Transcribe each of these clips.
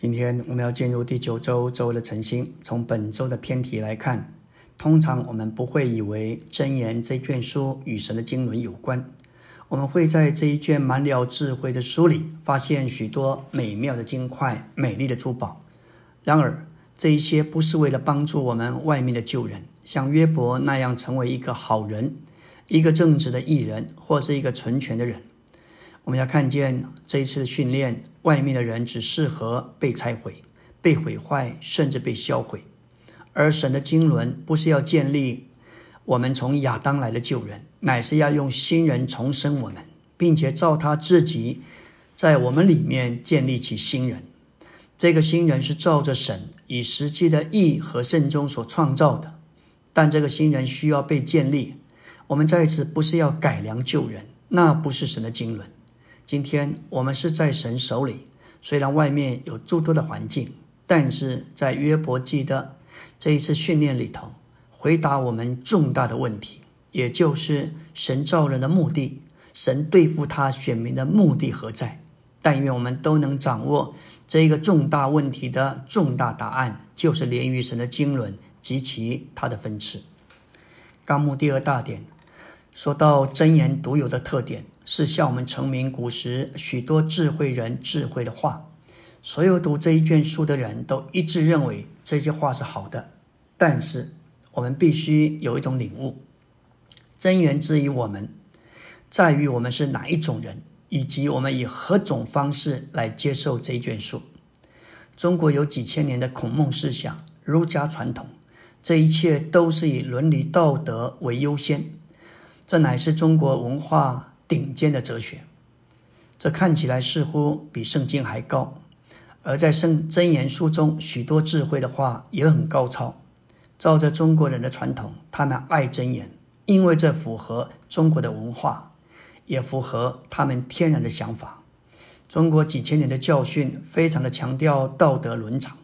今天我们要进入第九周周的晨星。从本周的篇题来看，通常我们不会以为箴言这卷书与神的经纶有关。我们会在这一卷满了智慧的书里，发现许多美妙的金块、美丽的珠宝。然而，这一些不是为了帮助我们外面的旧人，像约伯那样成为一个好人、一个正直的艺人，或是一个纯全的人。我们要看见这一次的训练，外面的人只适合被拆毁、被毁坏，甚至被销毁；而神的经纶不是要建立我们从亚当来的旧人，乃是要用新人重生我们，并且照他自己在我们里面建立起新人。这个新人是照着神以实际的义和圣中所创造的，但这个新人需要被建立。我们在此不是要改良旧人，那不是神的经纶。今天我们是在神手里，虽然外面有诸多的环境，但是在约伯记的这一次训练里头，回答我们重大的问题，也就是神造人的目的，神对付他选民的目的何在？但愿我们都能掌握这一个重大问题的重大答案，就是连于神的经纶及其他的分次。纲目第二大点。说到真言独有的特点，是向我们成名古时许多智慧人智慧的话。所有读这一卷书的人都一致认为这些话是好的。但是我们必须有一种领悟：真言之于我们，在于我们是哪一种人，以及我们以何种方式来接受这一卷书。中国有几千年的孔孟思想、儒家传统，这一切都是以伦理道德为优先。这乃是中国文化顶尖的哲学，这看起来似乎比圣经还高。而在圣真言书中，许多智慧的话也很高超。照着中国人的传统，他们爱真言，因为这符合中国的文化，也符合他们天然的想法。中国几千年的教训非常的强调道德伦常，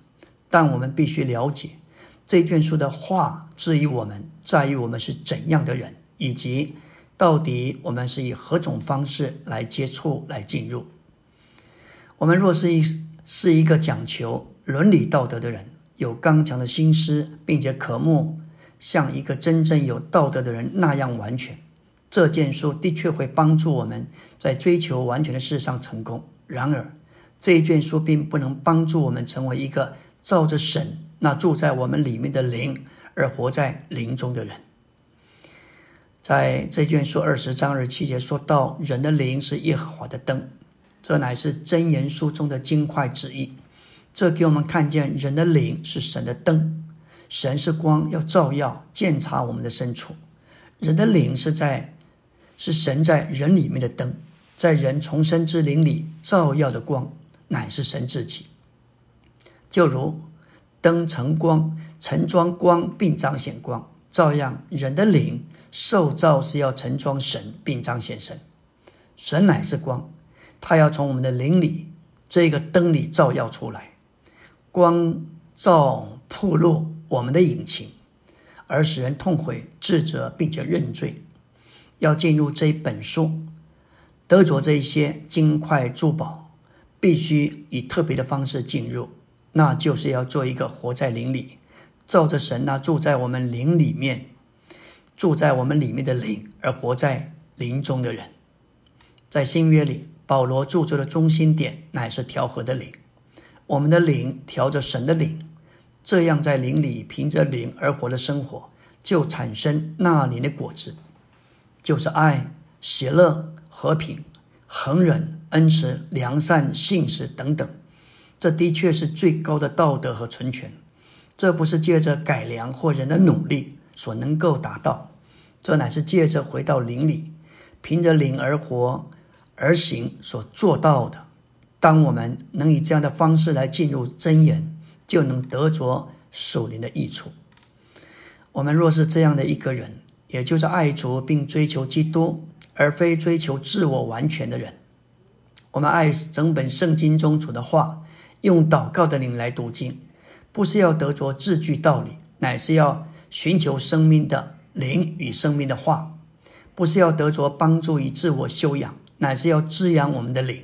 但我们必须了解，这卷书的话，至于我们在于我们是怎样的人。以及到底我们是以何种方式来接触、来进入？我们若是一是一个讲求伦理道德的人，有刚强的心思，并且渴慕像一个真正有道德的人那样完全，这件书的确会帮助我们在追求完全的事上成功。然而，这一卷书并不能帮助我们成为一个照着神那住在我们里面的灵而活在灵中的人。在这卷书二十章二十七节说到，人的灵是耶和华的灯，这乃是真言书中的精块之一。这给我们看见人的灵是神的灯，神是光，要照耀、鉴察我们的深处。人的灵是在是神在人里面的灯，在人重生之灵里照耀的光，乃是神自己。就如灯成光，成装光并彰显光。照样，人的灵受造是要盛装神，并彰显神。神乃是光，他要从我们的灵里这个灯里照耀出来，光照铺露我们的隐情，而使人痛悔、自责，并且认罪。要进入这一本书，得着这一些金块珠宝，必须以特别的方式进入，那就是要做一个活在灵里。照着神那住在我们灵里面，住在我们里面的灵而活在灵中的人，在新约里，保罗著作的中心点乃是调和的灵。我们的灵调着神的灵，这样在灵里凭着灵而活的生活，就产生那灵的果子，就是爱、喜乐、和平、恒忍、恩慈、良善、信实等等。这的确是最高的道德和存全。这不是借着改良或人的努力所能够达到，这乃是借着回到灵里，凭着灵而活而行所做到的。当我们能以这样的方式来进入真言，就能得着属灵的益处。我们若是这样的一个人，也就是爱主并追求基督，而非追求自我完全的人。我们爱整本圣经中主的话，用祷告的灵来读经。不是要得着字句道理，乃是要寻求生命的灵与生命的话；不是要得着帮助与自我修养，乃是要滋养我们的灵。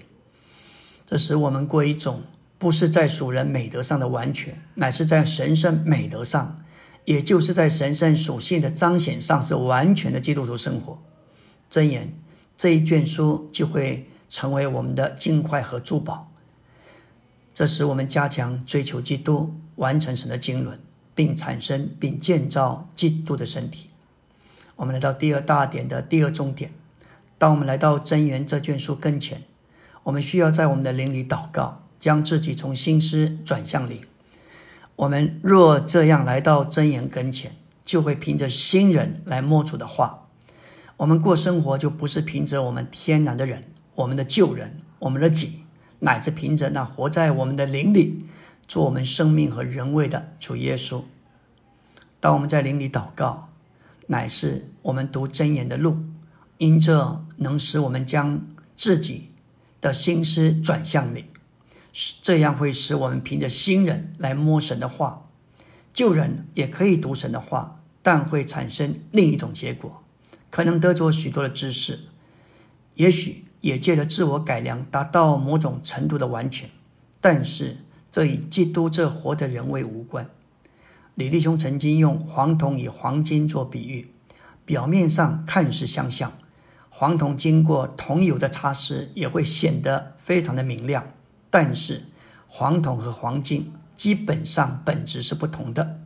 这使我们过一种不是在属人美德上的完全，乃是在神圣美德上，也就是在神圣属性的彰显上是完全的基督徒生活。箴言这一卷书就会成为我们的金块和珠宝，这使我们加强追求基督，完成神的经纶，并产生并建造基督的身体。我们来到第二大点的第二重点，当我们来到真言这卷书跟前，我们需要在我们的灵里祷告。将自己从心思转向灵。我们若这样来到真言跟前，就会凭着新人来摸主的话。我们过生活就不是凭着我们天然的人、我们的旧人、我们的己，乃是凭着那活在我们的灵里、做我们生命和人位的主耶稣。当我们在灵里祷告，乃是我们读真言的路，因这能使我们将自己的心思转向你。这样会使我们凭着新人来摸神的话，旧人也可以读神的话，但会产生另一种结果，可能得着许多的知识，也许也借着自我改良达到某种程度的完全，但是这与基督这活的人位无关。李弟兄曾经用黄铜与黄金做比喻，表面上看似相像，黄铜经过铜油的擦拭也会显得非常的明亮。但是，黄铜和黄金基本上本质是不同的，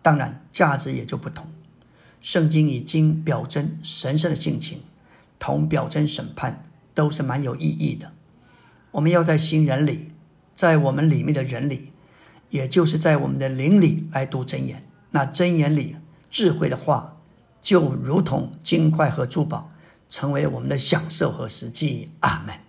当然价值也就不同。圣经已经表征神圣的性情，同表征审判都是蛮有意义的。我们要在新人里，在我们里面的人里，也就是在我们的灵里来读真言。那真言里智慧的话，就如同金块和珠宝，成为我们的享受和实际。阿门。